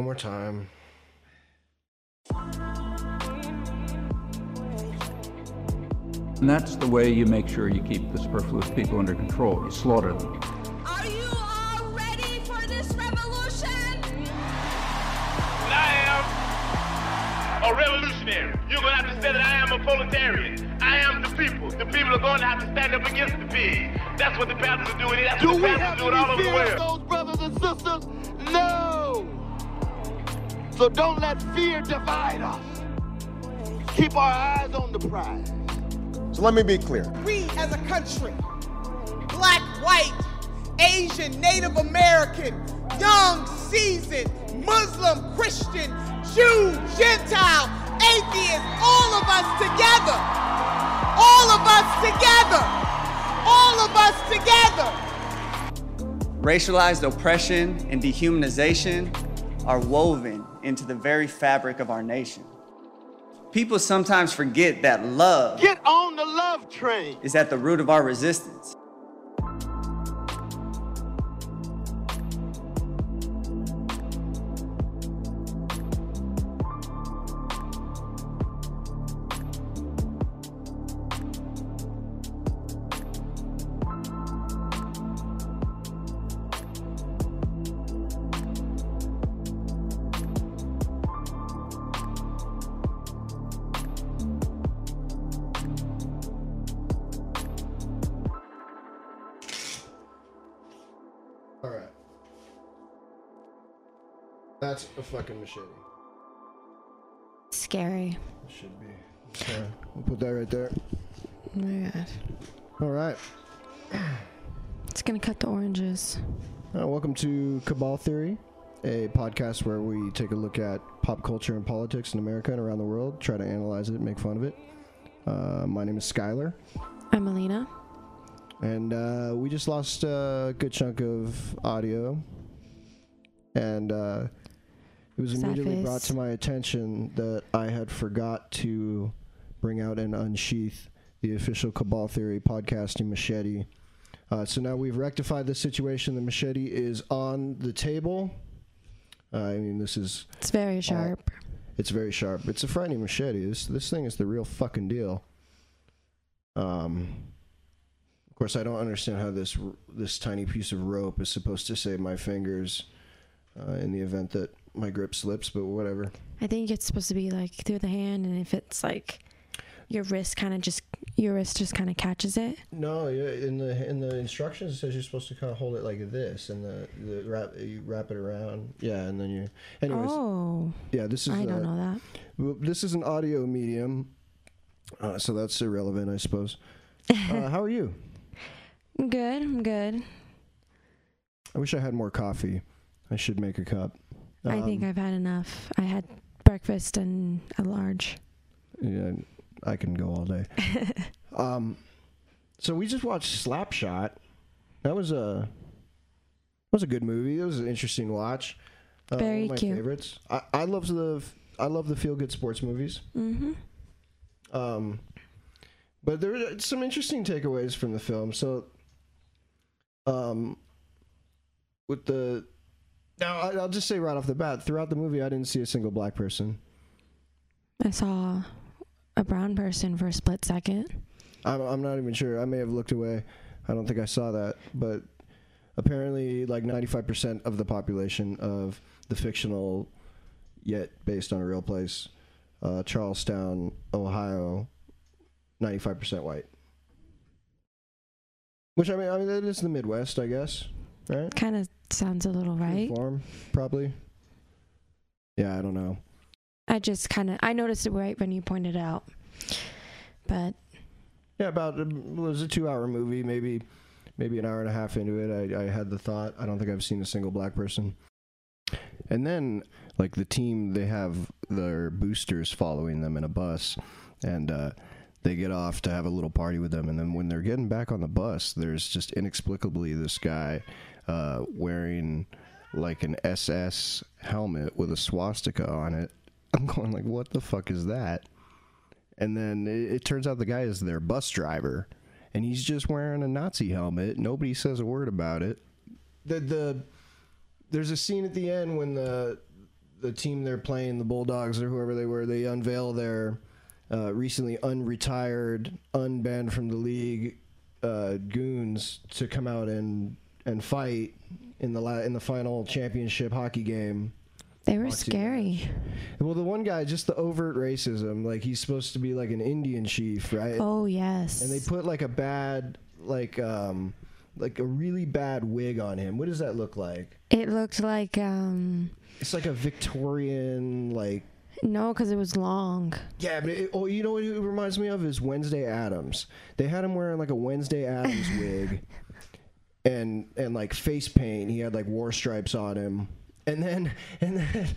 One more time. And that's the way you make sure you keep the superfluous people under control. You slaughter them. Are you all ready for this revolution? I am a revolutionary. You're going to have to say that I am a proletarian. I am the people. The people are going to have to stand up against the pig. That's what the pastors are doing. That's Do what the we pastors have are doing all over the fear of world. those brothers and sisters? No. So don't let fear divide us. Keep our eyes on the prize. So let me be clear. we as a country, black, white, Asian, Native American, young, seasoned, Muslim, Christian, Jew, Gentile, atheist, all of us together, all of us together, all of us together. Racialized oppression and dehumanization are woven into the very fabric of our nation. People sometimes forget that love Get on the love train. is at the root of our resistance. All right. That's a fucking machete. Scary. Should be. Okay, we'll put that right there. Oh my god. All right. It's gonna cut the oranges. Uh, welcome to Cabal Theory, a podcast where we take a look at pop culture and politics in America and around the world, try to analyze it, make fun of it. Uh, my name is Skylar, I'm Alina. And uh, we just lost a good chunk of audio, and uh, it was Sad immediately face. brought to my attention that I had forgot to bring out and unsheath the official Cabal Theory podcasting machete. Uh, so now we've rectified the situation. The machete is on the table. Uh, I mean, this is It's very sharp. it's very sharp. It's a frightening machete. This this thing is the real fucking deal. Um, course, I don't understand how this this tiny piece of rope is supposed to save my fingers uh, in the event that my grip slips. But whatever. I think it's supposed to be like through the hand, and if it's like your wrist kind of just your wrist just kind of catches it. No, in the in the instructions it says you're supposed to kind of hold it like this, and the the wrap you wrap it around. Yeah, and then you. Anyways, Oh, yeah, this is. I don't uh, know that. This is an audio medium, uh, so that's irrelevant, I suppose. Uh, how are you? I'm good. I'm good. I wish I had more coffee. I should make a cup. I think Um, I've had enough. I had breakfast and a large. Yeah, I can go all day. um, so we just watched Slapshot. That was a that was a good movie. It was an interesting watch. Uh, one Very of my cute. favorites. I, I love the I love the feel good sports movies. Mm-hmm. Um, but there were some interesting takeaways from the film. So, um, with the now, I- I'll just say right off the bat, throughout the movie, I didn't see a single black person. I saw a brown person for a split second. I'm, I'm not even sure. I may have looked away. I don't think I saw that. But apparently, like 95% of the population of the fictional, yet based on a real place, uh, Charlestown, Ohio, 95% white. Which I mean, I mean, that is the Midwest, I guess, right? Kind of sounds a little right. Form, probably. Yeah, I don't know. I just kind of I noticed it right when you pointed out, but Yeah, about um, it was a two-hour movie, maybe, maybe an hour and a half into it. I, I had the thought. I don't think I've seen a single black person. And then, like the team, they have their boosters following them in a bus, and uh, they get off to have a little party with them. And then when they're getting back on the bus, there's just inexplicably this guy uh, wearing like an SS helmet with a swastika on it. I'm going like, what the fuck is that? And then it, it turns out the guy is their bus driver, and he's just wearing a Nazi helmet. Nobody says a word about it. The the there's a scene at the end when the the team they're playing, the Bulldogs or whoever they were, they unveil their uh, recently unretired, unbanned from the league uh, goons to come out and and fight in the la- in the final championship hockey game. They were scary. Well, the one guy, just the overt racism, like he's supposed to be like an Indian chief, right? Oh yes. and they put like a bad, like um, like a really bad wig on him. What does that look like? it looked like um It's like a Victorian, like no, because it was long. yeah. But it, oh, you know what it reminds me of is Wednesday Addams. They had him wearing like a Wednesday Addams wig, and and like face paint. He had like war stripes on him. And then, and then,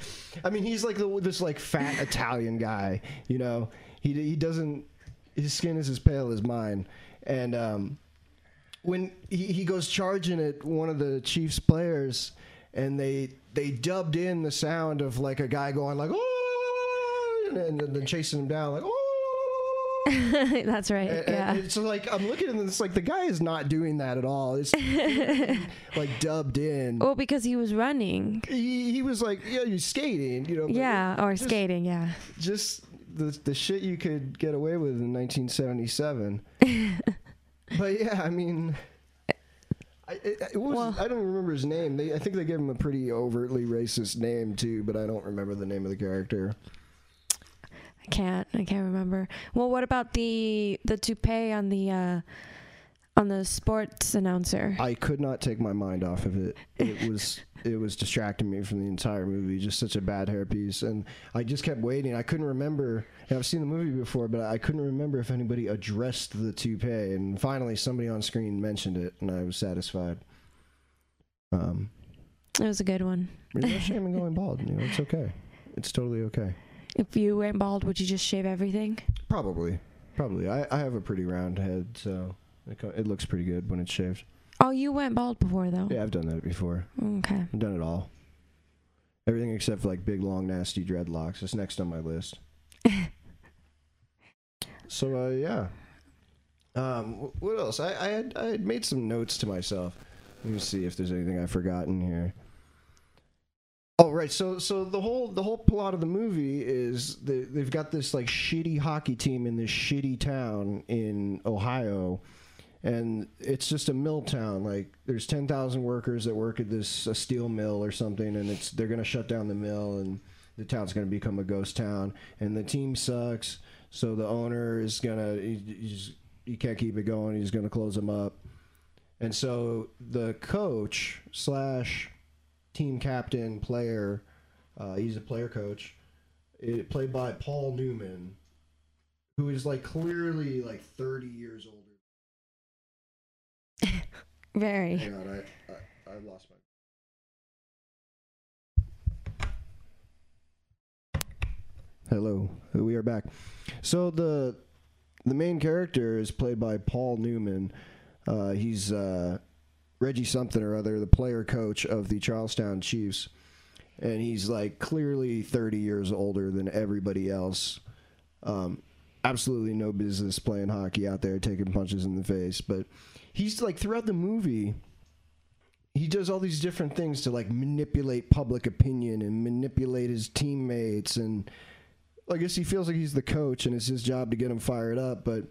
I mean, he's like the, this like fat Italian guy, you know. He he doesn't. His skin is as pale as mine, and um, when he, he goes charging at one of the Chiefs players, and they they dubbed in the sound of like a guy going like oh, and, then chasing him down like oh. That's right. And, yeah. and it's like I'm looking at this like the guy is not doing that at all. It's like dubbed in. well, because he was running. He, he was like, yeah, you're skating, you know. Yeah, or just- skating. Yeah. Just the the shit you could get away with in 1977. but yeah, I mean, I, it, it was, Well- I don't remember his name. They, I think they gave him a pretty overtly racist name too, but I don't remember the name of the character. I can't. I can't remember. Well, what about the the toupee on the uh on the sports announcer? I could not take my mind off of it. It was it was distracting me from the entire movie. Just such a bad hairpiece, and I just kept waiting. I couldn't remember. and I've seen the movie before, but I couldn't remember if anybody addressed the toupee. And finally, somebody on screen mentioned it, and I was satisfied. Um, It was a good one. there's no shame in going bald. You know, it's okay. It's totally okay. If you went bald, would you just shave everything? Probably, probably. I, I have a pretty round head, so it, co- it looks pretty good when it's shaved. Oh, you went bald before though. Yeah, I've done that before. Okay. I've done it all. Everything except for like big, long, nasty dreadlocks. That's next on my list. so uh, yeah. Um, what else? I, I had I had made some notes to myself. Let me see if there's anything I've forgotten here. Oh right, so so the whole the whole plot of the movie is they, they've got this like shitty hockey team in this shitty town in Ohio, and it's just a mill town. Like there's ten thousand workers that work at this a steel mill or something, and it's they're gonna shut down the mill, and the town's gonna become a ghost town, and the team sucks. So the owner is gonna he, he's, he can't keep it going. He's gonna close them up, and so the coach slash team captain player, uh, he's a player coach, it, played by Paul Newman, who is like clearly like thirty years older. Very. Hang on, I, I, I lost my. Hello, we are back. So the the main character is played by Paul Newman. Uh, he's uh, Reggie something or other, the player coach of the Charlestown Chiefs, and he's like clearly 30 years older than everybody else. Um, absolutely no business playing hockey out there, taking punches in the face, but he's like throughout the movie he does all these different things to like manipulate public opinion and manipulate his teammates and I guess he feels like he's the coach and it's his job to get him fired up but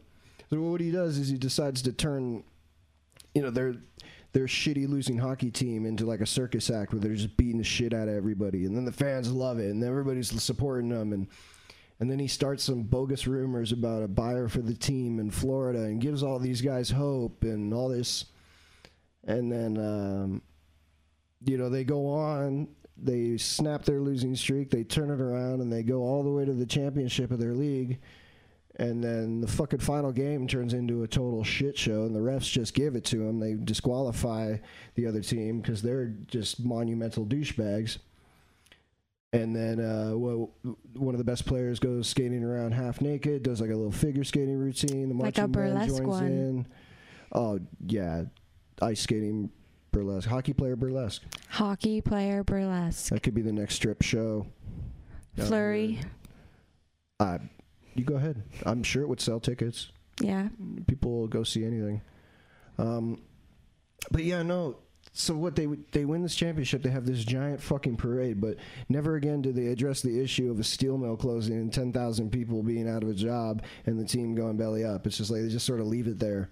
so what he does is he decides to turn you know their their shitty losing hockey team into like a circus act where they're just beating the shit out of everybody and then the fans love it and everybody's supporting them and and then he starts some bogus rumors about a buyer for the team in Florida and gives all these guys hope and all this and then um, you know they go on they snap their losing streak they turn it around and they go all the way to the championship of their league and then the fucking final game turns into a total shit show and the refs just give it to them they disqualify the other team because they're just monumental douchebags. And then uh, well, one of the best players goes skating around half naked does like a little figure skating routine. The Like a burlesque joins one. in. Oh yeah. Ice skating burlesque. Hockey player burlesque. Hockey player burlesque. that could be the next strip show. Flurry. uh, you go ahead i'm sure it would sell tickets Yeah. people will go see anything um, but yeah no so what they they win this championship. They have this giant fucking parade, but never again do they address the issue of a steel mill closing and ten thousand people being out of a job and the team going belly up. It's just like they just sort of leave it there.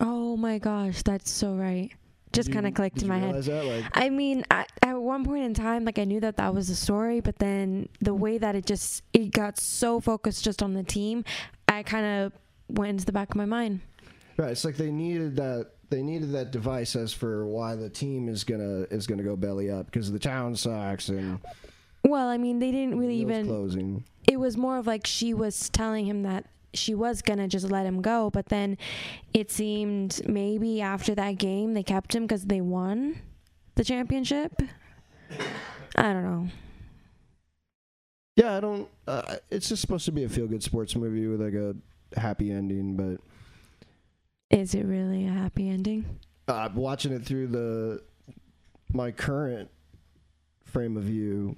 Oh my gosh, that's so right. Just kind of clicked in my head. that? Like, I mean, I, at one point in time, like I knew that that was the story, but then the way that it just it got so focused just on the team, I kind of went into the back of my mind. Right, it's like they needed that they needed that device as for why the team is gonna is gonna go belly up because the town sucks and Well, I mean, they didn't really even. closing. It was more of like she was telling him that she was gonna just let him go, but then it seemed maybe after that game they kept him because they won the championship. I don't know. Yeah, I don't. Uh, it's just supposed to be a feel good sports movie with like a happy ending, but Is it really a happy ending? uh, watching it through the my current frame of view,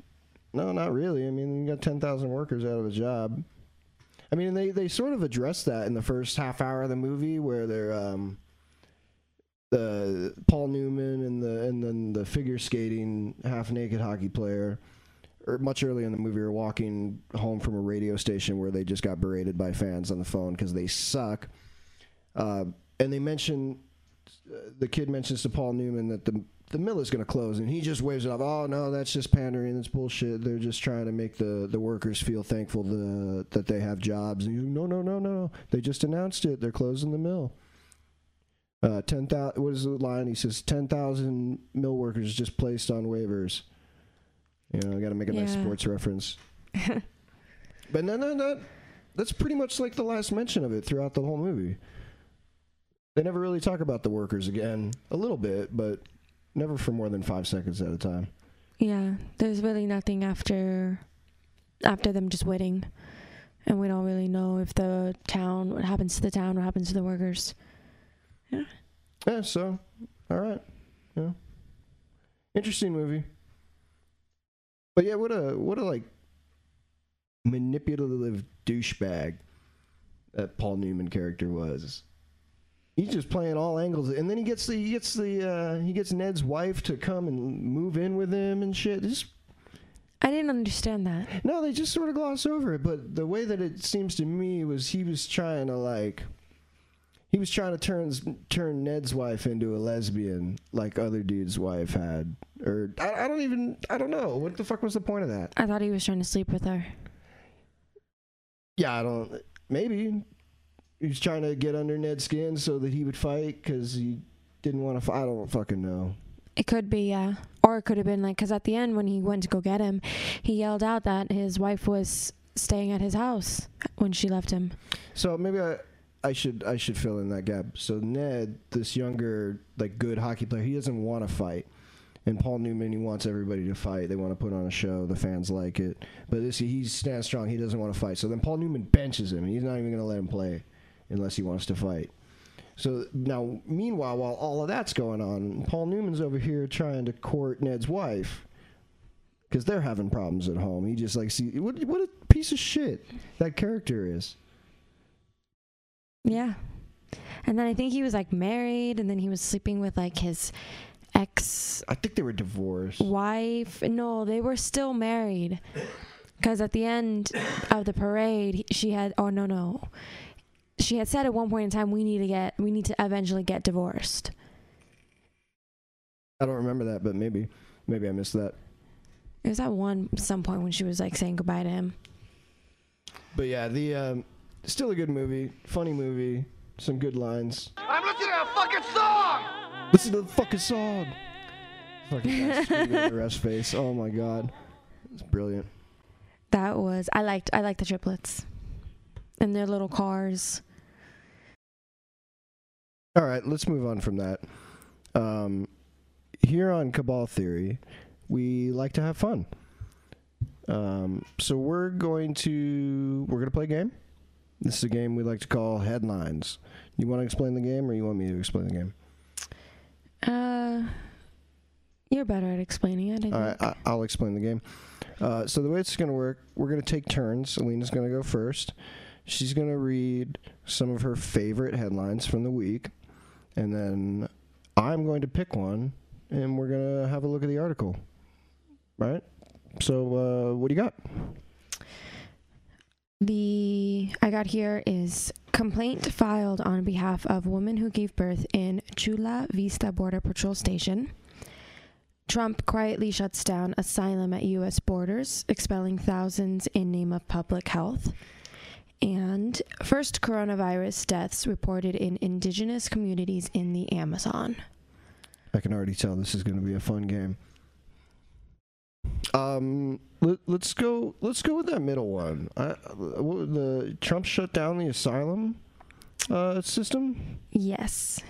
no, not really. I mean, you got ten thousand workers out of a job. I mean, they they sort of address that in the first half hour of the movie where they're um, the Paul Newman and the and then the figure skating half naked hockey player. Or much earlier in the movie, are walking home from a radio station where they just got berated by fans on the phone because they suck. Uh, and they mention the kid mentions to Paul Newman that the the mill is going to close, and he just waves it off. Oh no, that's just pandering. That's bullshit. They're just trying to make the, the workers feel thankful the, that they have jobs. And he's, no, no, no, no, no. They just announced it. They're closing the mill. Uh, ten thousand. What is the line? He says ten thousand mill workers just placed on waivers. You know, I got to make a nice sports reference. but no, no, no. That's pretty much like the last mention of it throughout the whole movie. They never really talk about the workers again. A little bit, but never for more than five seconds at a time. Yeah, there's really nothing after after them just winning, and we don't really know if the town, what happens to the town, what happens to the workers. Yeah. Yeah, so all right. Yeah. Interesting movie. But yeah, what a what a like manipulative douchebag that Paul Newman character was. He's just playing all angles, and then he gets the he gets the uh, he gets Ned's wife to come and move in with him and shit. Just I didn't understand that. No, they just sort of gloss over it. But the way that it seems to me was he was trying to like, he was trying to turn turn Ned's wife into a lesbian, like other dude's wife had. Or I, I don't even I don't know what the fuck was the point of that. I thought he was trying to sleep with her. Yeah, I don't. Maybe he was trying to get under Ned's skin so that he would fight because he didn't want to. I don't fucking know. It could be, yeah. Or it could have been like, because at the end, when he went to go get him, he yelled out that his wife was staying at his house when she left him. So maybe I, I should I should fill in that gap. So Ned, this younger like good hockey player, he doesn't want to fight. And Paul Newman, he wants everybody to fight. They want to put on a show. The fans like it. But this, he stands strong. He doesn't want to fight. So then Paul Newman benches him. He's not even going to let him play unless he wants to fight. So now, meanwhile, while all of that's going on, Paul Newman's over here trying to court Ned's wife because they're having problems at home. He just like see what what a piece of shit that character is. Yeah. And then I think he was like married, and then he was sleeping with like his ex I think they were divorced. wife. No, they were still married. Because at the end of the parade, she had, oh no, no. She had said at one point in time, we need to get, we need to eventually get divorced. I don't remember that, but maybe maybe I missed that. It was at one, some point when she was like saying goodbye to him. But yeah, the um, still a good movie, funny movie, some good lines. I'm listening to a fucking song! Listen to the fucking song. Fucking guy screaming in the rest face. Oh my god, it's brilliant. That was, I liked, I liked the triplets. And their little cars. All right, let's move on from that. Um, here on Cabal Theory, we like to have fun. Um, so we're going to we're going to play a game. This is a game we like to call headlines. You want to explain the game, or you want me to explain the game? Uh, you're better at explaining it. I think. All right, I, I'll explain the game. Uh, so the way it's going to work, we're going to take turns. Alina's going to go first. She's going to read some of her favorite headlines from the week, and then I'm going to pick one, and we're gonna have a look at the article. Right. So, uh, what do you got? The I got here is complaint filed on behalf of woman who gave birth in Chula Vista Border Patrol Station. Trump quietly shuts down asylum at U.S. borders, expelling thousands in name of public health. And first coronavirus deaths reported in indigenous communities in the Amazon. I can already tell this is going to be a fun game. Um, let, us go. Let's go with that middle one. I, the Trump shut down the asylum uh, system. Yes.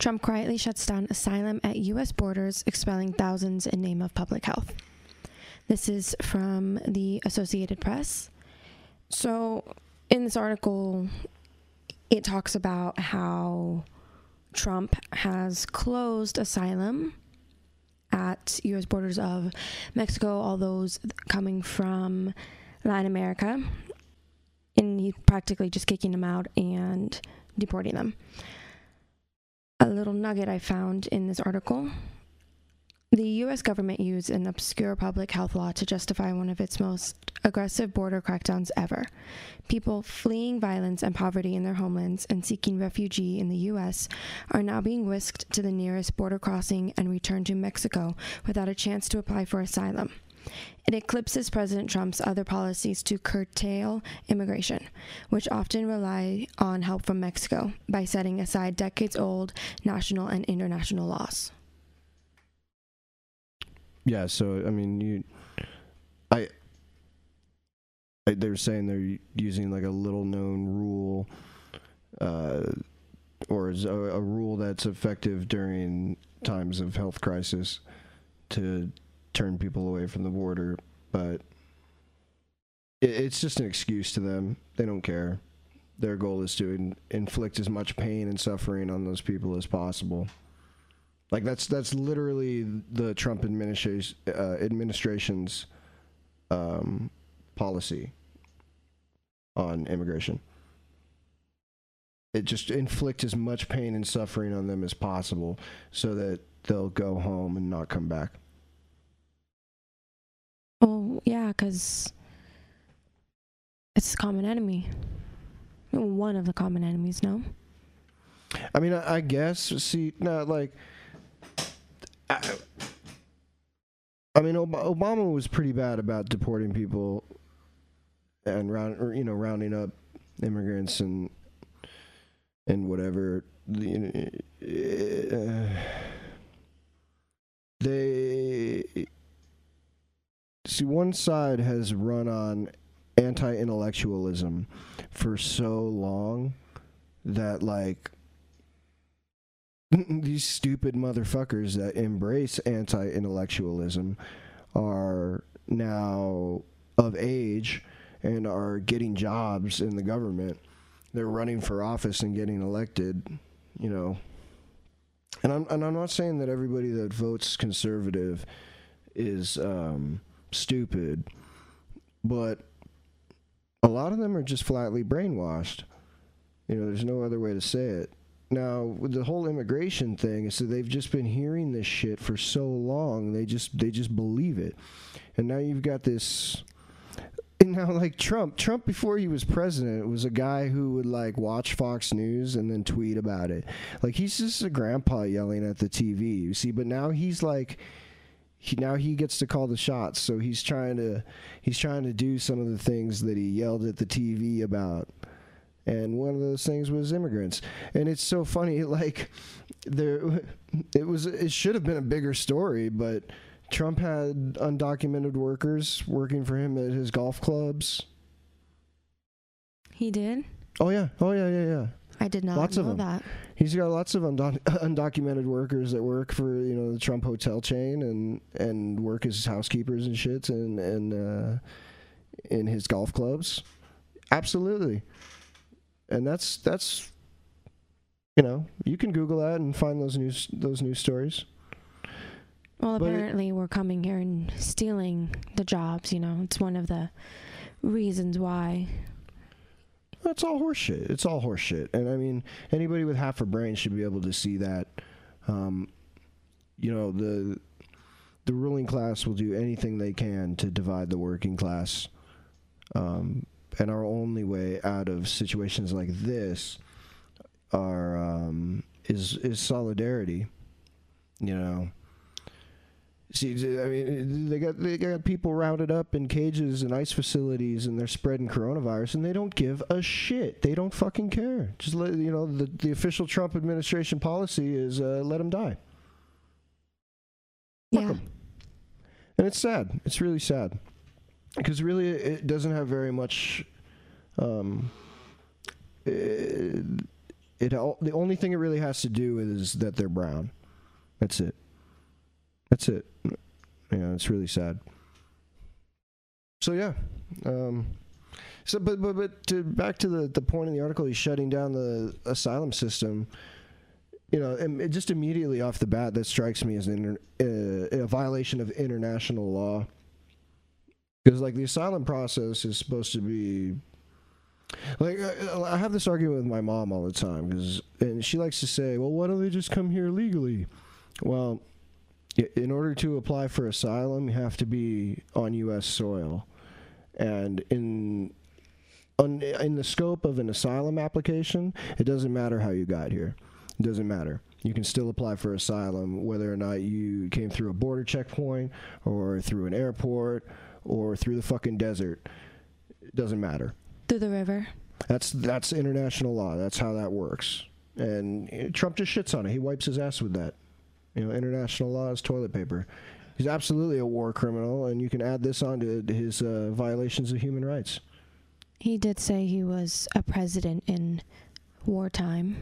Trump quietly shuts down asylum at U.S. borders, expelling thousands in name of public health. This is from the Associated Press. So, in this article, it talks about how Trump has closed asylum at U.S. borders of Mexico, all those coming from Latin America, and he's practically just kicking them out and deporting them. A little nugget I found in this article. The U.S. government used an obscure public health law to justify one of its most aggressive border crackdowns ever. People fleeing violence and poverty in their homelands and seeking refugee in the U.S. are now being whisked to the nearest border crossing and returned to Mexico without a chance to apply for asylum. It eclipses President Trump's other policies to curtail immigration, which often rely on help from Mexico by setting aside decades old national and international laws. Yeah, so I mean, you, I, I they're saying they're using like a little known rule, uh, or is a, a rule that's effective during times of health crisis to turn people away from the border, but it, it's just an excuse to them. They don't care. Their goal is to in, inflict as much pain and suffering on those people as possible. Like that's that's literally the Trump administration uh, administration's um, policy on immigration. It just inflict as much pain and suffering on them as possible, so that they'll go home and not come back. Well, yeah, because it's a common enemy. One of the common enemies, no? I mean, I, I guess. See, not like. I, mean, Ob- Obama was pretty bad about deporting people and round, or, you know, rounding up immigrants and and whatever. The, uh, they see one side has run on anti-intellectualism for so long that like these stupid motherfuckers that embrace anti-intellectualism are now of age and are getting jobs in the government they're running for office and getting elected you know and I'm and I'm not saying that everybody that votes conservative is um, stupid, but a lot of them are just flatly brainwashed. You know, there's no other way to say it. Now, with the whole immigration thing, so they've just been hearing this shit for so long, they just they just believe it. And now you've got this and now like Trump, Trump before he was president was a guy who would like watch Fox News and then tweet about it. Like he's just a grandpa yelling at the TV, you see, but now he's like he, now he gets to call the shots, so he's trying to he's trying to do some of the things that he yelled at the TV about. And one of those things was immigrants. And it's so funny like there it was it should have been a bigger story, but Trump had undocumented workers working for him at his golf clubs. He did? Oh yeah. Oh yeah, yeah, yeah. I did not Lots know of them. that. He's got lots of undo- undocumented workers that work for you know the Trump hotel chain and and work as housekeepers and shit and and uh, in his golf clubs. Absolutely, and that's that's you know you can Google that and find those news those news stories. Well, But apparently we're coming here and stealing the jobs, you know. It's one of the reasons why. That's all horseshit. It's all horseshit. And I mean, anybody with half a brain should be able to see that Um, you know the the ruling class will do anything they can to divide the working class. Um, and our only way out of situations like this are um, is is solidarity. You know. See, I mean, they got they got people rounded up in cages and ice facilities, and they're spreading coronavirus, and they don't give a shit. They don't fucking care. Just let you know the the official Trump administration policy is uh, let them die. Fuck Yeah. 'em. And it's sad. It's really sad because really it doesn't have very much. Um, it, it all, the only thing it really has to do is that they're brown. That's it. That's it. Yeah, it's really sad. So yeah, um, so but but but to back to the the point in the article, he's shutting down the asylum system. You know, and it just immediately off the bat, that strikes me as inter, uh, a violation of international law. Because like the asylum process is supposed to be like I, have this argument with my mom all the time because and she likes to say, "Well, why don't they just come here legally?" Well, in order to apply for asylum, you have to be on U.S. soil, and in on, in the scope of an asylum application, it doesn't matter how you got here. It doesn't matter. You can still apply for asylum whether or not you came through a border checkpoint or through an airport or through the fucking desert. It doesn't matter. Through the river. That's that's international law. That's how that works. And eh, Trump just shits on it. He wipes his ass with that. You know, international law is toilet paper. He's absolutely a war criminal, and you can add this on to his uh, violations of human rights. He did say he was a president in wartime.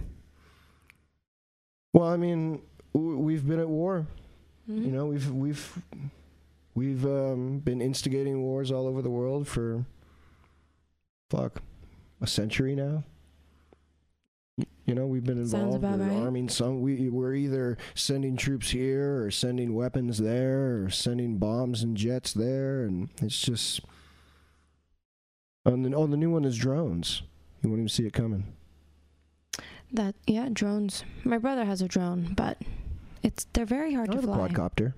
Well, I mean, we've been at war. Mhm. You know, we've we've we've um, been instigating wars all over the world for fuck a century now. You know, we've been involved. We're right. arming some. We we're either sending troops here or sending weapons there or sending bombs and jets there, and it's just. On the, oh, the new one is drones. You won't even see it coming. That yeah, drones. My brother has a drone, but it's they're very hard I to have a fly. quadcopter.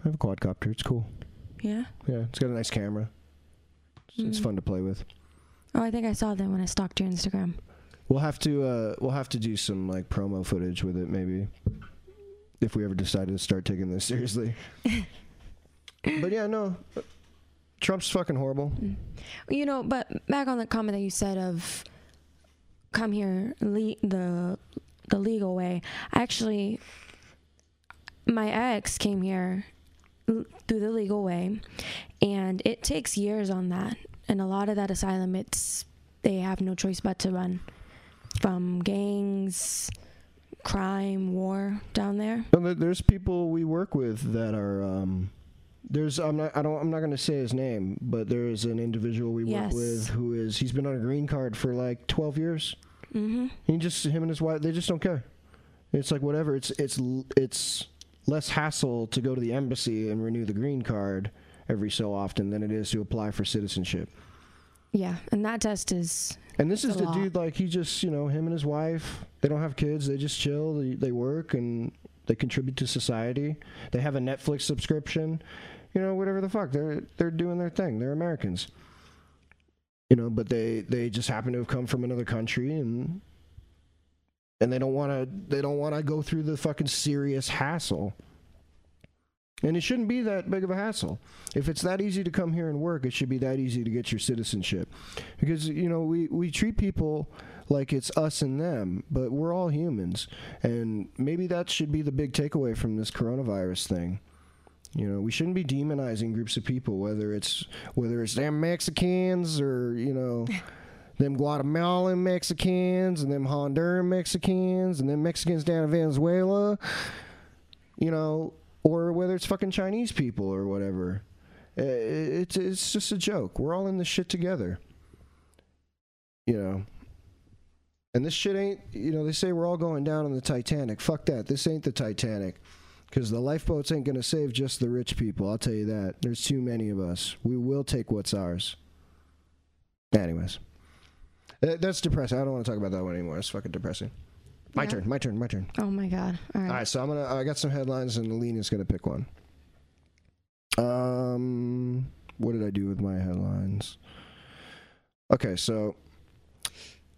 I have a quadcopter. It's cool. Yeah. Yeah, it's got a nice camera. It's, it's Mm. fun to play with. Oh, I think I saw them when I stalked your Instagram. We'll have to uh, we'll have to do some like promo footage with it maybe if we ever decide to start taking this seriously. but yeah, no. Trump's fucking horrible. You know, but back on the comment that you said of come here le- the the legal way. Actually, my ex came here through the legal way, and it takes years on that. And a lot of that asylum, it's they have no choice but to run from gangs, crime, war down there. There- there's people we work with that are um there's I'm not I don't I'm not going to say his name, but there is an individual we Yes. work with who is he's been on a green card for like 12 years. Mm-hmm. He just him and his wife they just don't care. It's like whatever. It's it's it's less hassle to go to the embassy and renew the green card every so often than it is to apply for citizenship. Yeah, and that test is And this is the lot. dude like he just you know him and his wife they don't have kids they just chill they, they work and they contribute to society they have a Netflix subscription you know whatever the fuck they're they're doing their thing they're Americans you know but they they just happen to have come from another country and and they don't want to they don't want to go through the fucking serious hassle. And it shouldn't be that big of a hassle. If it's that easy to come here and work it should be that easy to get your citizenship. Because you know we we treat people like it's us and them but we're all humans. And maybe that should be the big takeaway from this coronavirus thing. You know we shouldn't be demonizing groups of people whether it's whether it's them mexicans or you know them guatemalan mexicans and them honduran mexicans and them mexicans down in venezuela you know or whether it's fucking chinese people or whatever. Uh, it's it's just a joke. We're all in this shit together. You know? And this shit ain't you know they say we're all going down on the titanic. Fuck that. This ain't the titanic. Because the lifeboats ain't gonna save just the rich people. I'll tell you that. There's too many of us. We will take what's ours. Anyways that's depressing i don't want to talk about that one anymore it's fucking depressing My Yeah. turn. My turn. My turn. Oh my god. All right. All right, so I'm gonna. I got some headlines, and Alina's gonna pick one. Um, what did I do with my headlines? Okay, so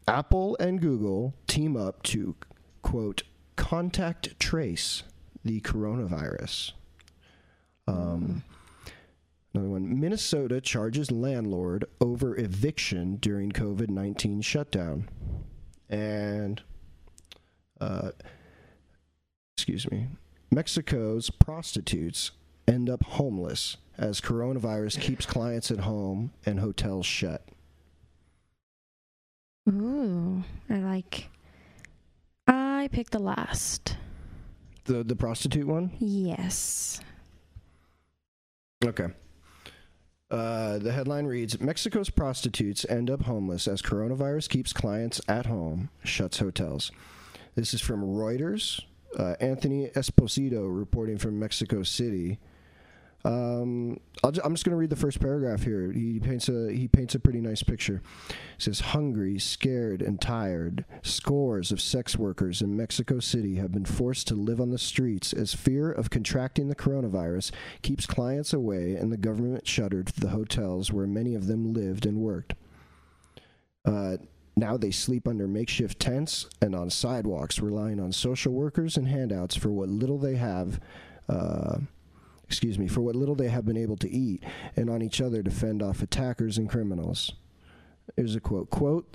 Apple and Google team up to quote contact trace the coronavirus. Um, another one: Minnesota charges landlord over eviction during COVID nineteen shutdown, and uh, excuse me, Mexico's prostitutes end up homeless as coronavirus keeps clients at home and hotels shut. Ooh, I like. I picked the last. The the prostitute one? Yes. Okay. Uh, the headline reads Mexico's prostitutes end up homeless as coronavirus keeps clients at home, shuts hotels. This is from Reuters. Uh, Anthony Esposito reporting from Mexico City. Um, ju- I'm just going to read the first paragraph here. He paints a he paints a pretty nice picture. It says hungry, scared, and tired. Scores of sex workers in Mexico City have been forced to live on the streets as fear of contracting the coronavirus keeps clients away, and the government shuttered the hotels where many of them lived and worked. Uh, now they sleep under makeshift tents and on sidewalks, relying on social workers and handouts for what little they have. Uh, excuse me, for what little they have been able to eat, and on each other to fend off attackers and criminals. Here's a quote. Quote,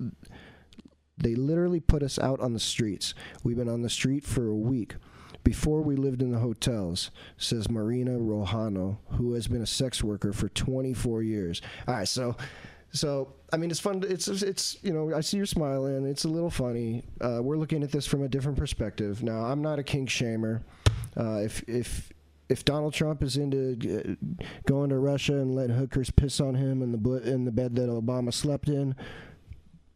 they literally put us out on the streets. We've been on the street for a week. Before we lived in the hotels, says Marina Rojano, who has been a sex worker for 24 years. All right, so, so I mean, it's fun. to- It's it's you know, I see you're smiling. It's a little funny. Uh, we're looking at this from a different perspective. Now, I'm not a kink shamer. Uh, if if if Donald Trump is into going to Russia and letting hookers piss on him in the in the bed that Obama slept in,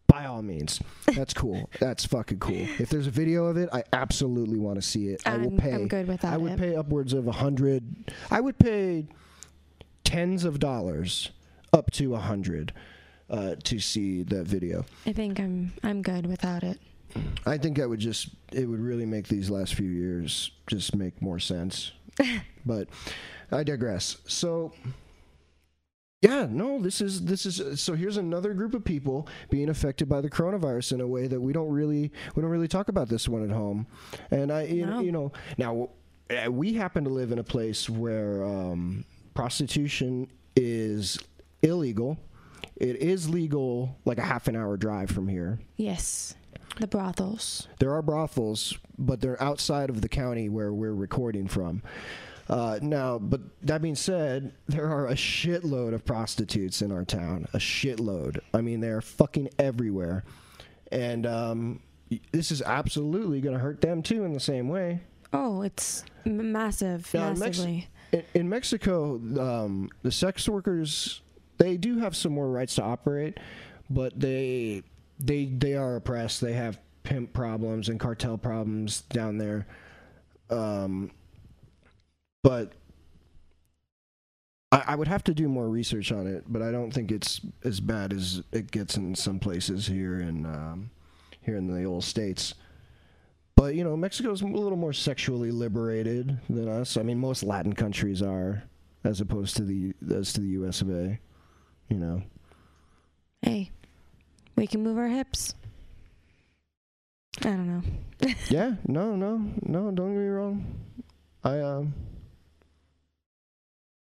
by all means, that's cool. that's fucking cool. If there's a video of it, I absolutely want to see it. I will I'm- pay. I'm good with I that. would pay upwards of a hundred. I would pay tens of dollars, up to a hundred, uh, to see that video. I think I'm I'm good without it. I think that would just it would really make these last few years just make more sense. but I digress. So yeah, no, this is this is so here's another group of people being affected by the coronavirus in a way that we don't really we don't really talk about this one at home. And I you, No. you know, now uh, we happen to live in a place where um, prostitution is illegal. It is legal like a half an hour drive from here. Yes. The brothels. There are brothels, but they're outside of the county where we're recording from. Uh, now, but that being said, there are a shitload of prostitutes in our town. A shitload. I mean, they're fucking everywhere. And um, this is absolutely going to hurt them too in the same way. Oh, it's m- massive, Now, in Mex- massively. in, in Mexico, um, the sex workers they do have some more rights to operate, but they they they are oppressed. They have pimp problems and cartel problems down there. Um, but I, I would have to do more research on it. But I don't think it's as bad as it gets in some places here in um, here in the old states. But you know, Mexico's a little more sexually liberated than us. I mean, most Latin countries are, as opposed to the as to the U.S. of A. You know, Hey, we can move our hips. I don't know. yeah, no, no, no. Don't get me wrong. I um.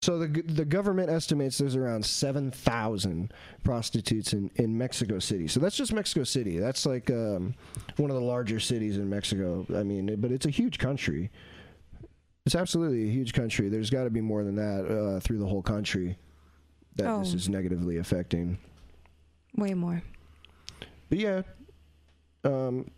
So the the government estimates there's around seven thousand prostitutes in, in Mexico City. So that's just Mexico City. That's like um, one of the larger cities in Mexico. I mean, but it's a huge country. It's absolutely a huge country. There's got to be more than that uh, through the whole country that this Oh. is negatively affecting. Way more. But yeah, um,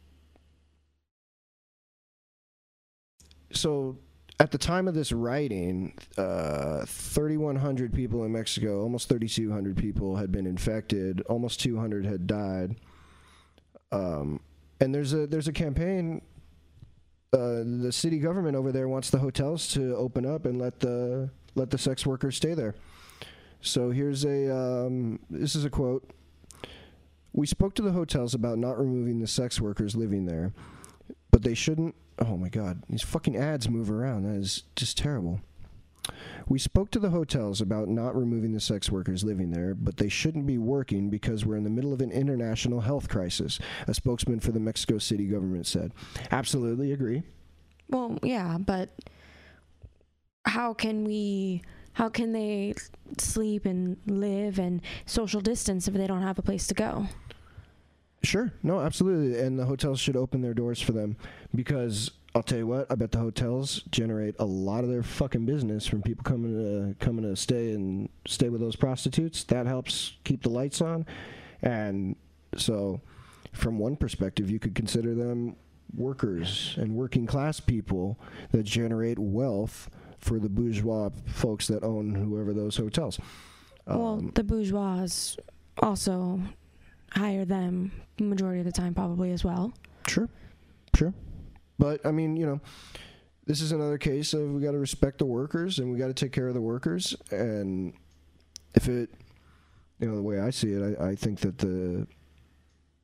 so at the time of this writing, uh, 3,100 people in Mexico, almost 3,200 people had been infected, almost 200 had died. Um, and there's a there's a campaign. Uh, the city government over there wants the hotels to open up and let the let the sex workers stay there. So here's a um, this is a quote. We spoke to the hotels about not removing the sex workers living there. but they shouldn't. Oh my god, these fucking ads move around. That is just terrible. We spoke to the hotels about not removing the sex workers living there, but they shouldn't be working because we're in the middle of an international health crisis, a spokesman for the Mexico City government said. Absolutely agree. Well, yeah, but how can we? How can they sleep and live and social distance if they don't have a place to go? Sure. No, absolutely. And the hotels should open their doors for them because I'll tell you what, I bet the hotels generate a lot of their fucking business from people coming to coming to stay and stay with those prostitutes. That helps keep the lights on. And so from one perspective, you could consider them workers and working class people that generate wealth for the bourgeois folks that own whoever those hotels. well, um, the bourgeois also hire them majority of the time, probably as well. Sure, sure. But I mean, you know, this is another case of we got to respect the workers and we got to take care of the workers. And if it, you know, the way I see it, I, I think that the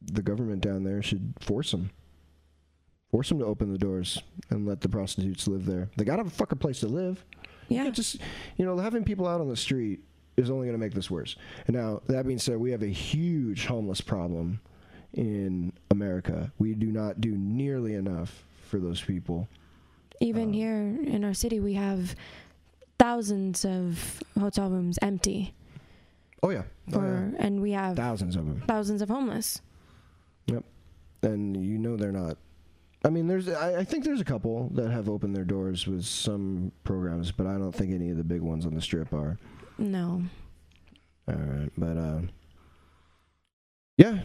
the government down there should force them, force them to open the doors and let the prostitutes live there. They got to have a fucking place to live. Yeah. just you know, having people out on the street is only going to make this worse. And now that being said, we have a huge homeless problem in America. We do not do nearly enough for those people. Even um, here in our city, we have thousands of hotel rooms empty, Oh yeah, oh, or yeah. and we have thousands of them. thousands of homeless. Yep, and you know they're not. I mean, there's. I, I think there's a couple that have opened their doors with some programs, but I don't think any of the big ones on the strip are. No. All right, but uh, yeah,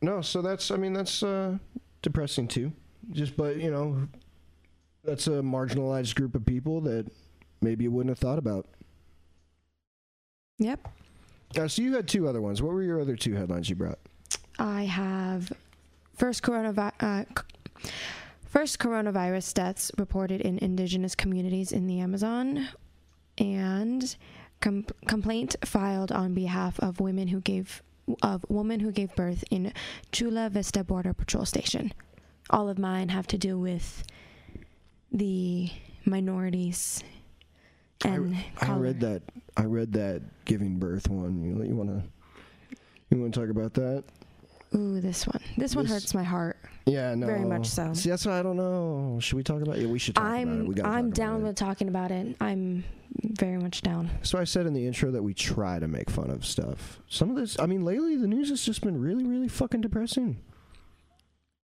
no. So that's. I mean, that's uh, depressing too. Just, but you know, that's a marginalized group of people that maybe you wouldn't have thought about. Yep. Uh, so you had two other ones. What were your other two headlines you brought? I have first coronavirus. Uh, first coronavirus deaths reported in indigenous communities in the Amazon, and com- complaint filed on behalf of women who gave of woman who gave birth in Chula Vista Border Patrol Station. All of mine have to do with the minorities and I color. read that. I read that giving birth one. You, you want to? You want to talk about that? Ooh, this one. This, one This- hurts my heart. Yeah, no. Very much so. See, that's why I don't know. Should we talk about? it? Yeah, we should talk about it. I'm We gotta I'm talk about down it. with talking about it. I'm very much down. So I said in the intro that we try to make fun of stuff. Some of this, I mean, lately the news has just been really, really fucking depressing.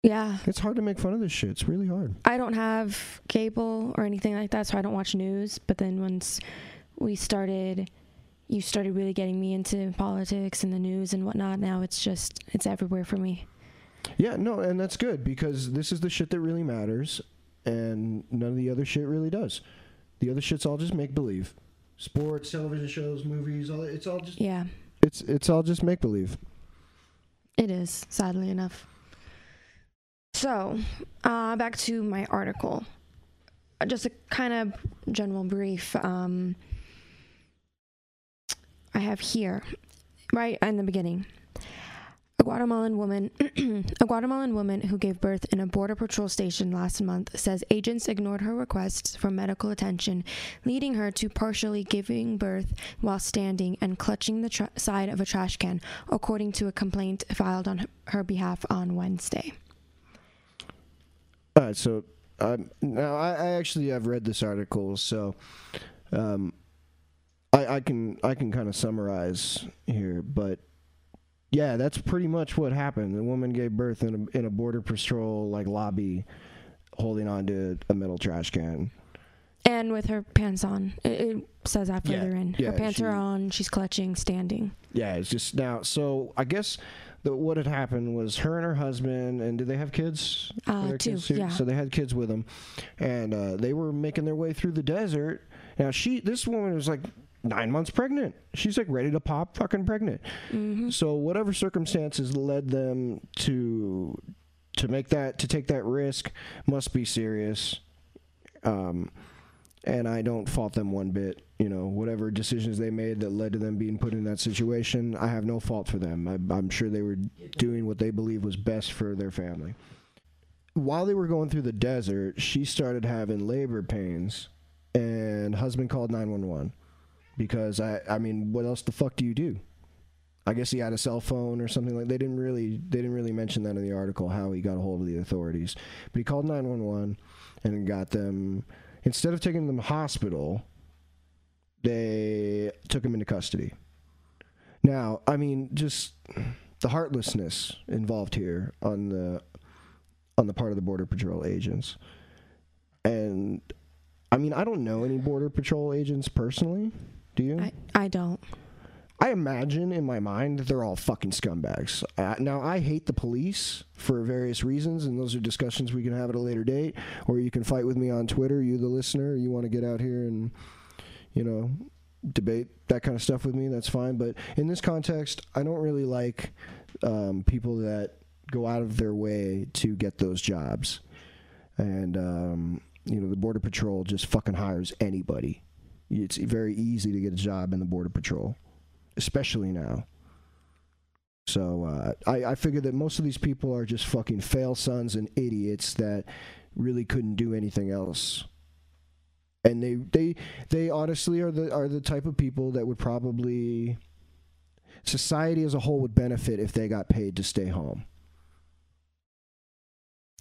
Yeah. It's hard to make fun of this shit. It's really hard. I don't have cable or anything like that, so I don't watch news. But then once we started, you started really getting me into politics and the news and whatnot. Now it's just it's everywhere for me. Yeah, no, and that's good because this is the shit that really matters, and none of the other shit really does. The other shit's all just make believe. Sports, television shows, movies, all it's all just Yeah, it's it's all just make believe. it is. Sadly enough. So, uh, back to my article. Just a kind of general brief. Um, I have here, right in the beginning. A Guatemalan woman, a Guatemalan woman who gave birth in a border patrol station last month says agents ignored her requests for medical attention, leading her to partially giving birth while standing and clutching the tra- side of a trash can, according to a complaint filed on her behalf on Wednesday. All right, so um, now I, I actually have read this article, so um, I, I can I can kind of summarize here, but yeah, that's pretty much what happened. The woman gave birth in a in a border patrol like lobby, holding on to a metal trash can. And with her pants on. It, it says that Yeah, further in. yeah, her pants she- are on, she's clutching, standing. Yeah, it's just now. So I guess the, what had happened was her and her husband, and did they have kids? Uh, two, kids yeah. So they had kids with them, and uh, they were making their way through the desert. Now she, this woman was like nine months pregnant. She's like ready to pop, fucking pregnant. Mm-hmm. So whatever circumstances led them to to make that to take that risk must be serious. Um, and I don't fault them one bit. You know, whatever decisions they made that led to them being put in that situation, I have no fault for them. I, I'm sure they were doing what they believe was best for their family. while they were going through the desert, she started having labor pains, and husband called nine one one because I I mean, what else the fuck do you do? I guess he had a cell phone or something like. They didn't really they didn't really mention that in the article how he got a hold of the authorities, but he called nine one one and got them. Instead of taking them to the hospital, they took him into custody. Now, I mean, just the heartlessness involved here on the on the part of the border patrol agents, and I mean, I don't know any border patrol agents personally. Do you? I, I don't. I imagine in my mind that they're all fucking scumbags. Uh, now, I hate the police for various reasons, and those are discussions we can have at a later date, or you can fight with me on Twitter. You, the listener, you want to get out here and, you know, debate that kind of stuff with me. That's fine. But in this context, I don't really like um, people that go out of their way to get those jobs, and um, you know, the border patrol just fucking hires anybody. It's very easy to get a job in the border patrol especially now. So uh, I, I figure that most of these people are just fucking fail sons and idiots that really couldn't do anything else. And they they they honestly are the are the type of people that would probably society as a whole would benefit if they got paid to stay home.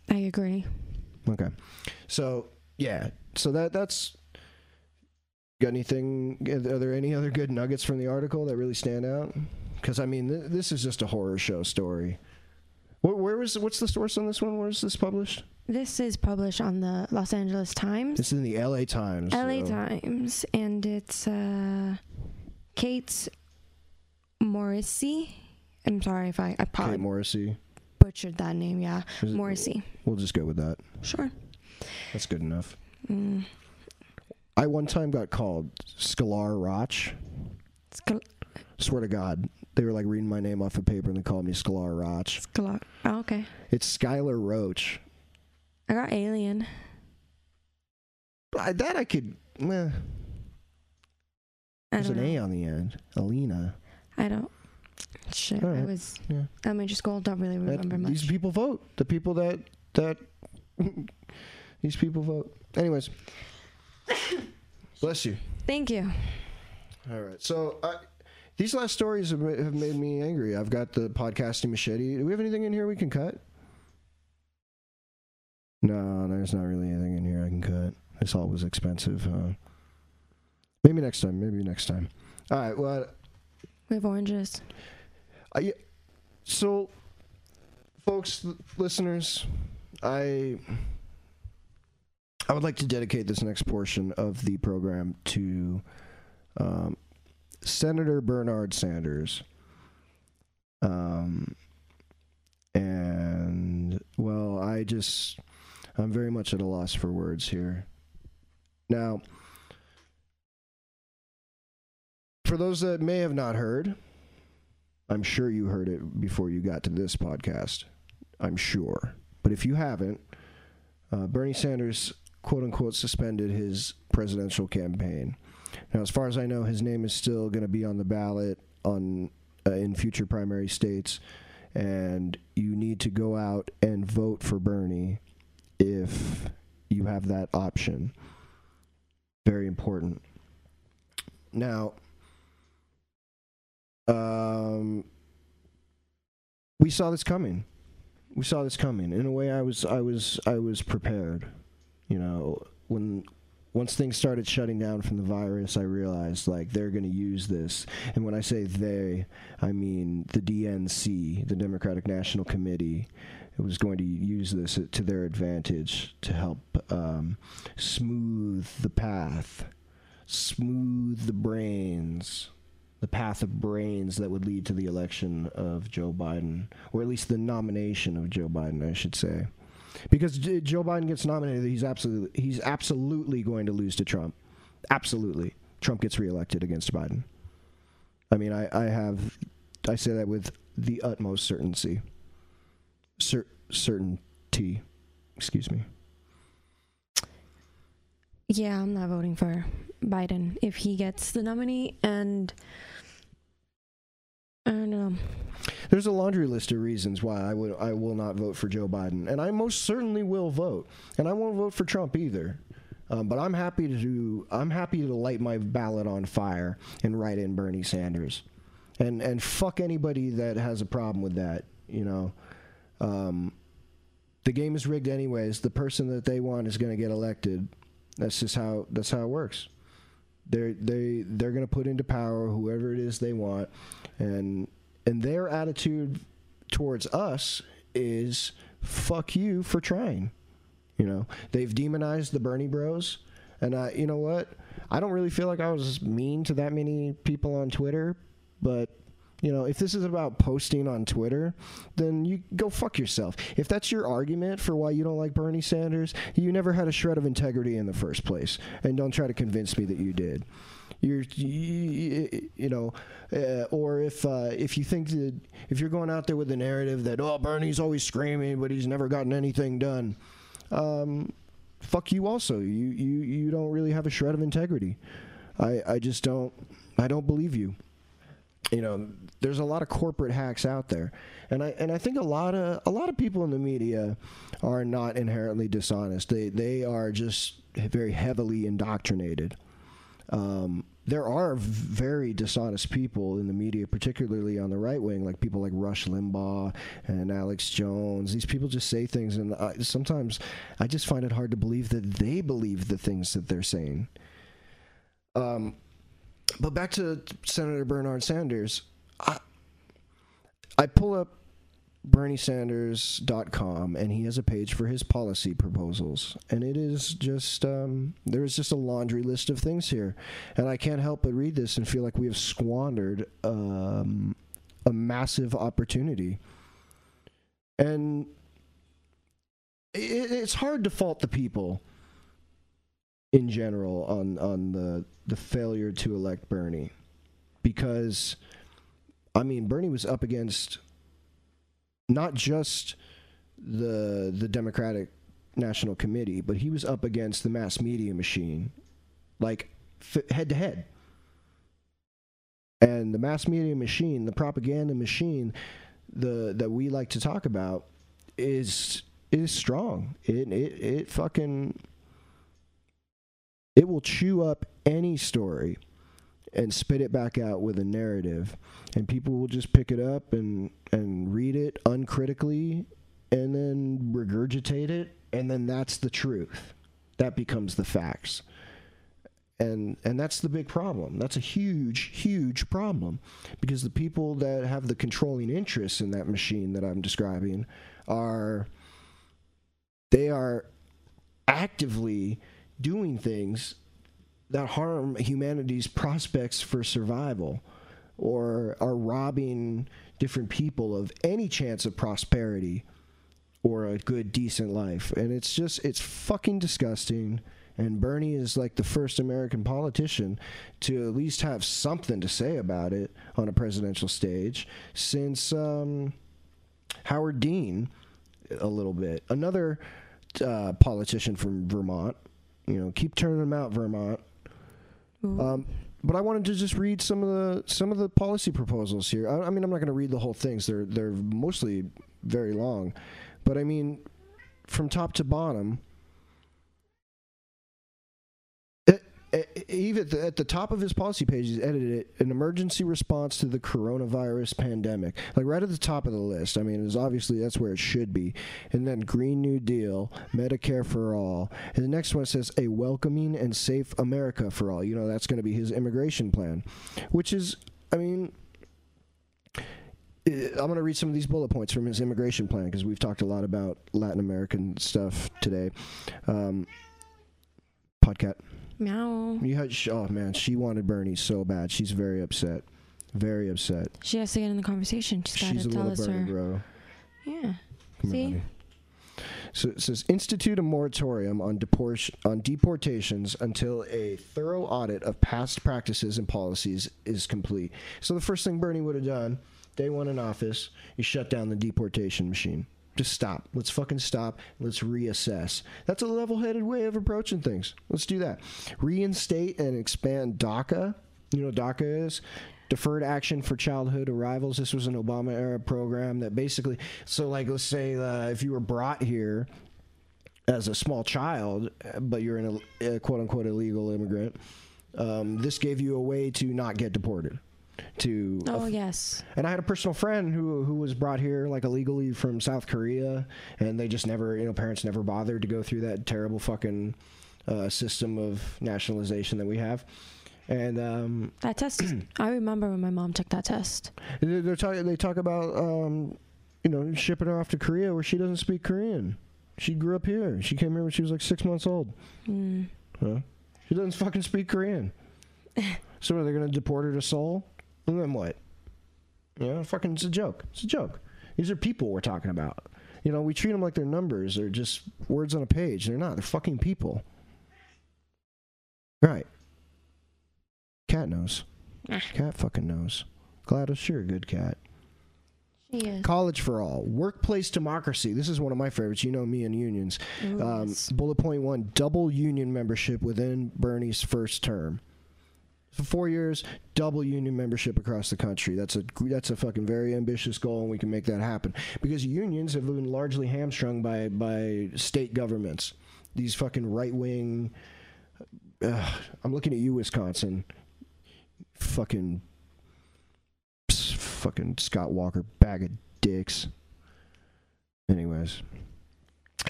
I agree. Okay. So yeah. So that that's got anything? Are there any other good nuggets from the article that really stand out? Because I mean, th- this is just a horror show story. Where, where was what's the source on this one? Where is this published? This is published on the Los Angeles Times. It's in the L.A. Times. LA so- Times, and it's uh, Kate Morrissey. I'm sorry if I, I probably Kate Morrissey. butchered that name. Yeah, Morrissey. We'll just go with that. Sure. That's good enough. Mm. I one time got called Scalar Roch. Skal- Swear to God, they were like reading my name off a paper and they called me Scalar Roch. Sklar. Oh, okay. It's Skylar Roach. I got Alien. I, that I could. Meh. There's an know. A on the end. Alina. I don't. Shit. I Alright. was Yeah. elementary school. Don't really That- remember much. these people vote. The people that that these people vote. Anyways, bless you. Thank you. All right. So I, these last stories have, ma- have made me angry. I've got the podcasting machete. Do we have anything in here we can cut? No, there's not really anything in here I can cut. This all was expensive. Uh, maybe next time. Maybe next time. All right. Well, We have oranges. I, so, folks, l- listeners, I I would like to dedicate this next portion of the program to um, Senator Bernard Sanders. Um, and well, I just I'm very much at a loss for words here. Now, for those that may have not heard, I'm sure you heard it before you got to this podcast. I'm sure. But if you haven't, uh, Bernie Sanders, quote unquote, suspended his presidential campaign. Now, as far as I know, his name is still going to be on the ballot on uh, in future primary states, and you need to go out and vote for Bernie if you have that option. Very important. Now, um, we saw this coming. We saw this coming. In a way, I was, I was, I was prepared. You know, when once things started shutting down from the virus, I realized like they're going to use this. And when I say they, I mean the DNC, the Democratic National Committee, was going to use this to their advantage to help um, smooth the path, smooth the brains the path of brains that would lead to the election of Joe Biden, or at least the nomination of Joe Biden, I should say. Because Joe Biden gets nominated, he's absolutely he's absolutely going to lose to Trump. Absolutely, Trump gets reelected against Biden. I mean, I, I have I say that with the utmost certainty. Cer- certainty, excuse me. Yeah, I'm not voting for Biden if he gets the nominee, and I don't know. There's a laundry list of reasons why I would I will not vote for Joe Biden, and I most certainly will vote, and I won't vote for Trump either. Um, but I'm happy to I'm happy to light my ballot on fire and write in Bernie Sanders, and and fuck anybody that has a problem with that. You know, um, the game is rigged anyways. The person that they want is going to get elected. That's just how that's how it works. They're they they're going to put into power whoever it is they want, and and their attitude towards us is fuck you for trying. You know, they've demonized the Bernie Bros, and I, you know what? I don't really feel like I was mean to that many people on Twitter, but you know, if this is about posting on Twitter, then you go fuck yourself. If that's your argument for why you don't like Bernie Sanders, you never had a shred of integrity in the first place, and don't try to convince me that you did. You're, you, know, uh, or if uh, if you think that if you're going out there with the narrative that oh Bernie's always screaming but he's never gotten anything done, um, fuck you also. You you you don't really have a shred of integrity. I I just don't I don't believe you you know there's a lot of corporate hacks out there and i and i think a lot of a lot of people in the media are not inherently dishonest they they are just very heavily indoctrinated um, there are very dishonest people in the media, particularly on the right wing, like people like Rush Limbaugh and Alex Jones. These people just say things, and I, sometimes I just find it hard to believe that they believe the things that they're saying. Um, but back to Senator Bernard Sanders, I, I pull up BernieSanders.com and he has a page for his policy proposals. And it is just, um, there is just a laundry list of things here. And I can't help but read this and feel like we have squandered um, a massive opportunity. And it, it's hard to fault the people in general on on the the failure to elect Bernie because I mean Bernie was up against not just the the Democratic National Committee but he was up against the mass media machine like head to head. And the mass media machine the propaganda machine the that we like to talk about is is strong. It it, it fucking it will chew up any story and spit it back out with a narrative. And people will just pick it up and and read it uncritically and then regurgitate it. And then that's the truth. That becomes the facts. And and that's the big problem. That's a huge huge problem because the people that have the controlling interests in that machine that I'm describing are they are actively doing things that harm humanity's prospects for survival or are robbing different people of any chance of prosperity or a good decent life. And it's just it's fucking disgusting. And Bernie is like the first American politician to at least have something to say about it on a presidential stage since um, Howard Dean a little bit. Another uh, politician from Vermont you know, keep turning them out, Vermont. Um, but I wanted to just read some of the some of the policy proposals here. I, I mean, I'm not going to read the whole things; they're they're mostly very long. But I mean, from top to bottom, even at the, at the top of his policy page, he's edited it: an emergency response to the coronavirus pandemic. Like right at the top of the list. I mean, it's obviously that's where it should be. And then Green New Deal, Medicare for all, and the next one says a welcoming and safe America for all. You know, that's going to be his immigration plan, which is, I mean. eh, I'm going to read some of these bullet points from his immigration plan because we've talked a lot about Latin American stuff today. Um, Podcat. Meow. You had, oh man, she wanted Bernie so bad. She's very upset. Very upset. She has to get in the conversation. She's got to tell us Bernie her. bro. Yeah. Come See? So it says institute a moratorium on, deport- on deportations until a thorough audit of past practices and policies is complete. So the first thing Bernie would have done, day one in office, is shut down the deportation machine. Just stop. Let's fucking stop. Let's reassess. That's a level-headed way of approaching things. Let's do that. Reinstate and expand DACA. You know what DACA is? deferred action for childhood arrivals. This was an Obama era program that basically, so like let's say uh, if you were brought here as a small child, uh, but you're a quote unquote illegal immigrant, um, this gave you a way to not get deported. To Oh yes. and I had a personal friend who who was brought here like illegally from South Korea, and they just never, you know, parents never bothered to go through that terrible fucking uh, system of nationalization that we have. And um, That test. is- I remember when my mom took that test. they- they're talking. They talk about um, you know shipping her off to Korea where she doesn't speak Korean. She grew up here. She came here when she was like six months old. Mm. Huh? She doesn't fucking speak Korean. so are they gonna deport her to Seoul? And then what? You know, fucking, it's a joke. It's a joke. These are people we're talking about. You know, we treat them like they're numbers. They're just words on a page. They're not. They're fucking people. Right. Cat knows. Cat fucking knows. Gladys, you're a good cat. She. College for all, workplace democracy. This is one of my favorites. You know me and unions. Ooh, Um, yes. bullet point one: double union membership within Bernie's first term. For four years, double union membership across the country. That's a that's a fucking very ambitious goal, and we can make that happen because unions have been largely hamstrung by by state governments. These fucking right wing. Uh, I'm looking at you, Wisconsin. Fucking fucking Scott Walker bag of dicks. Anyways,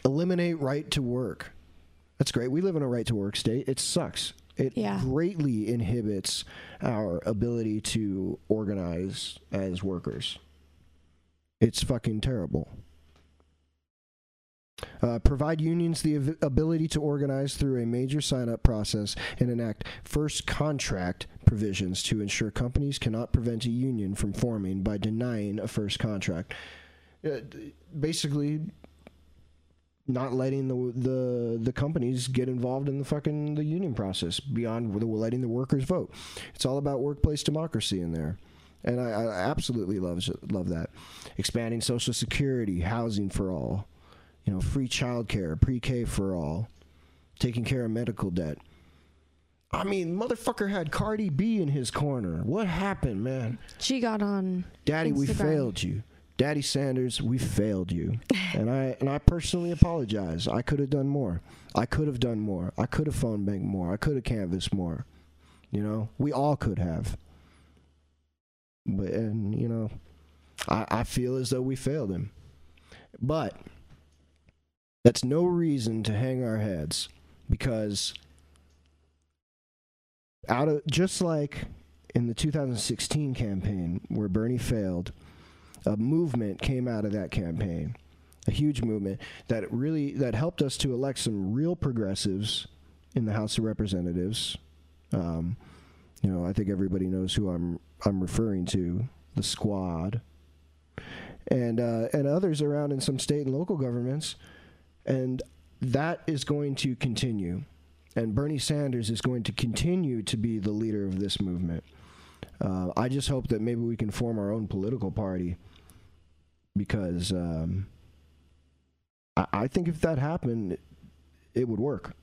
eliminate right to work. That's great. We live in a right to work state. It sucks. It Yeah. greatly inhibits our ability to organize as workers. It's fucking terrible. Uh, provide unions the ability to organize through a major sign up process and enact first contract provisions to ensure companies cannot prevent a union from forming by denying a first contract. Uh, basically, not letting the, the the companies get involved in the fucking the union process beyond the, letting the workers vote. It's all about workplace democracy in there. And I, I absolutely love love that. Expanding Social Security, housing for all, you know, free childcare, pre-K for all, taking care of medical debt. I mean, motherfucker had Cardi B in his corner. What happened, man? She got on. Daddy, we failed you. Daddy Sanders, we failed you. and I and I personally apologize. I could have done more. I could have done more. I could have phone banked more. I could have canvassed more. You know, we all could have. But and you know, I, I feel as though we failed him. But that's no reason to hang our heads because out of just like in the 2016 campaign where Bernie failed, a movement came out of that campaign, a huge movement that really that helped us to elect some real progressives in the House of Representatives. Um, you know, I think everybody knows who I'm I'm referring to, the Squad, and uh, and others around in some state and local governments, and that is going to continue. And Bernie Sanders is going to continue to be the leader of this movement. Uh, I just hope that maybe we can form our own political party because um, I, I think if that happened, it would work.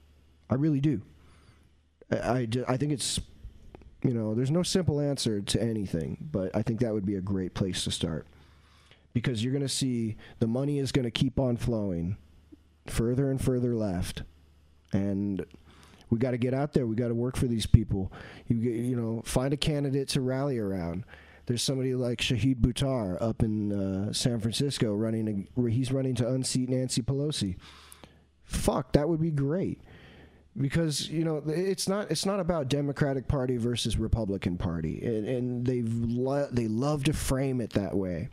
I really do. I, I, I think it's, you know, there's no simple answer to anything, but I think that would be a great place to start because you're going to see the money is going to keep on flowing further and further left. And we got to get out there. We got to work for these people. You you know, find a candidate to rally around. There's somebody like Shahid Buttar up in uh, San Francisco running. A, he's running to unseat Nancy Pelosi. Fuck, that would be great. Because you know it's not it's not about Democratic Party versus Republican Party, and, and they've lo- they love to frame it that way.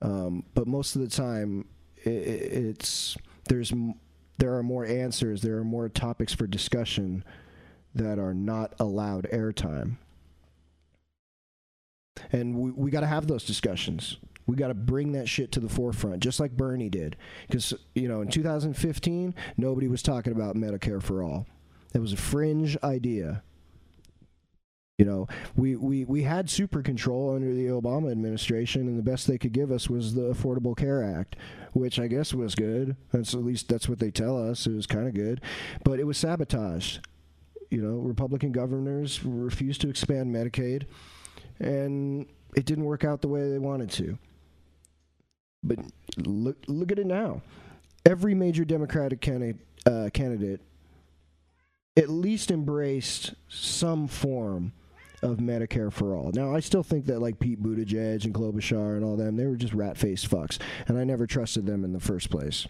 Um, but most of the time, i i it's there's there are more answers, there are more topics for discussion that are not allowed airtime. And we, we got to have those discussions. We got to bring that shit to the forefront, just like Bernie did. Because, you know, in 2015, nobody was talking about Medicare for all. It was a fringe idea. You know, we, we, we had super control under the Obama administration, and the best they could give us was the Affordable Care Act, which I guess was good. That's at least that's what they tell us. It was kind of good, but it was sabotaged. You know, Republican governors refused to expand Medicaid, and it didn't work out the way they wanted to. But look, look at it now. Every major Democratic candidate, uh, candidate at least embraced some form of Medicare for all. Now, I still think that like Pete Buttigieg and Klobuchar and all them, they were just rat-faced fucks, and I never trusted them in the first place.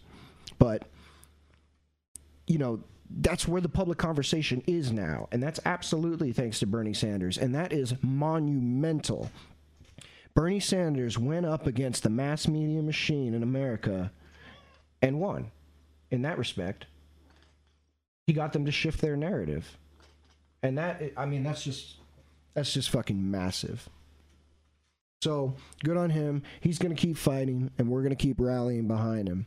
But you know, that's where the public conversation is now, and that's absolutely thanks to Bernie Sanders, and that is monumental. Bernie Sanders went up against the mass media machine in America and won. In that respect, he got them to shift their narrative. And that I mean that's just that's just fucking massive. So, good on him. He's going to keep fighting and we're going to keep rallying behind him.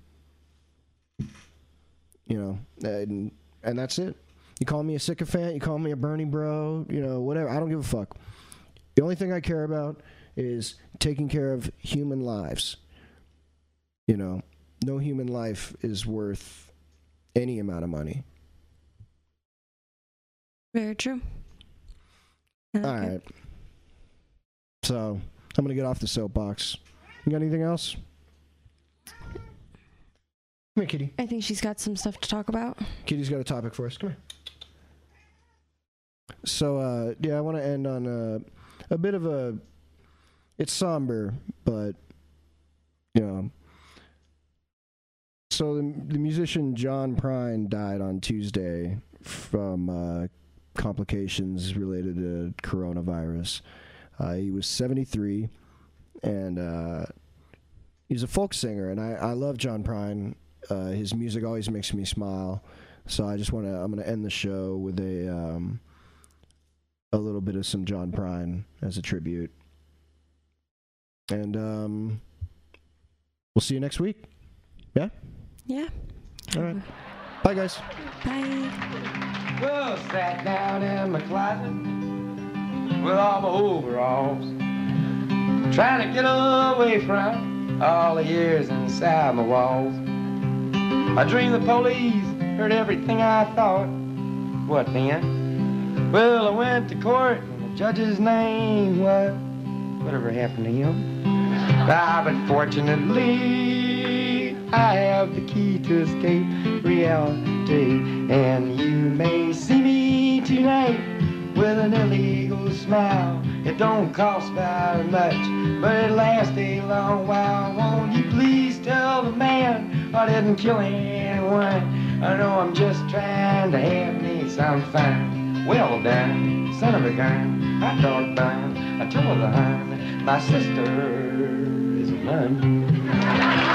You know, and and that's it. You call me a sycophant, you call me a Bernie bro, you know, whatever. I don't give a fuck. The only thing I care about is taking care of human lives. You know, no human life is worth any amount of money. Very true. I All right. So I'm gonna get off the soapbox. You got anything else? Come here, Kitty. I think she's got some stuff to talk about. Kitty's got a topic for us. Come here. So uh, yeah, I want to end on a, a bit of a. It's somber, but you know. So the, the musician John Prine died on Tuesday from uh, complications related to coronavirus. Uh, he was 73, and uh, he's a folk singer, and I, I love John Prine. Uh, his music always makes me smile. So I just want to. I'm going to end the show with a um, a little bit of some John Prine as a tribute, and um, we'll see you next week. Yeah. Yeah. All right. Bye, guys. Bye. Well, sat down in my closet with all my overalls, trying to get away from all the years inside my walls. I dreamed the police heard everything I thought. What then? Well, I went to court, and the judge's name was whatever happened to him. Ah, but fortunately, I have the key to escape reality, and you may see me tonight with an illegal smile. It don't cost very much, but it lasts a long while. Won't you please tell the man I didn't kill anyone? I know I'm just trying to have me some fun. Well done, son of a gun, hot dog bun. I told the hun, my sister is a nun.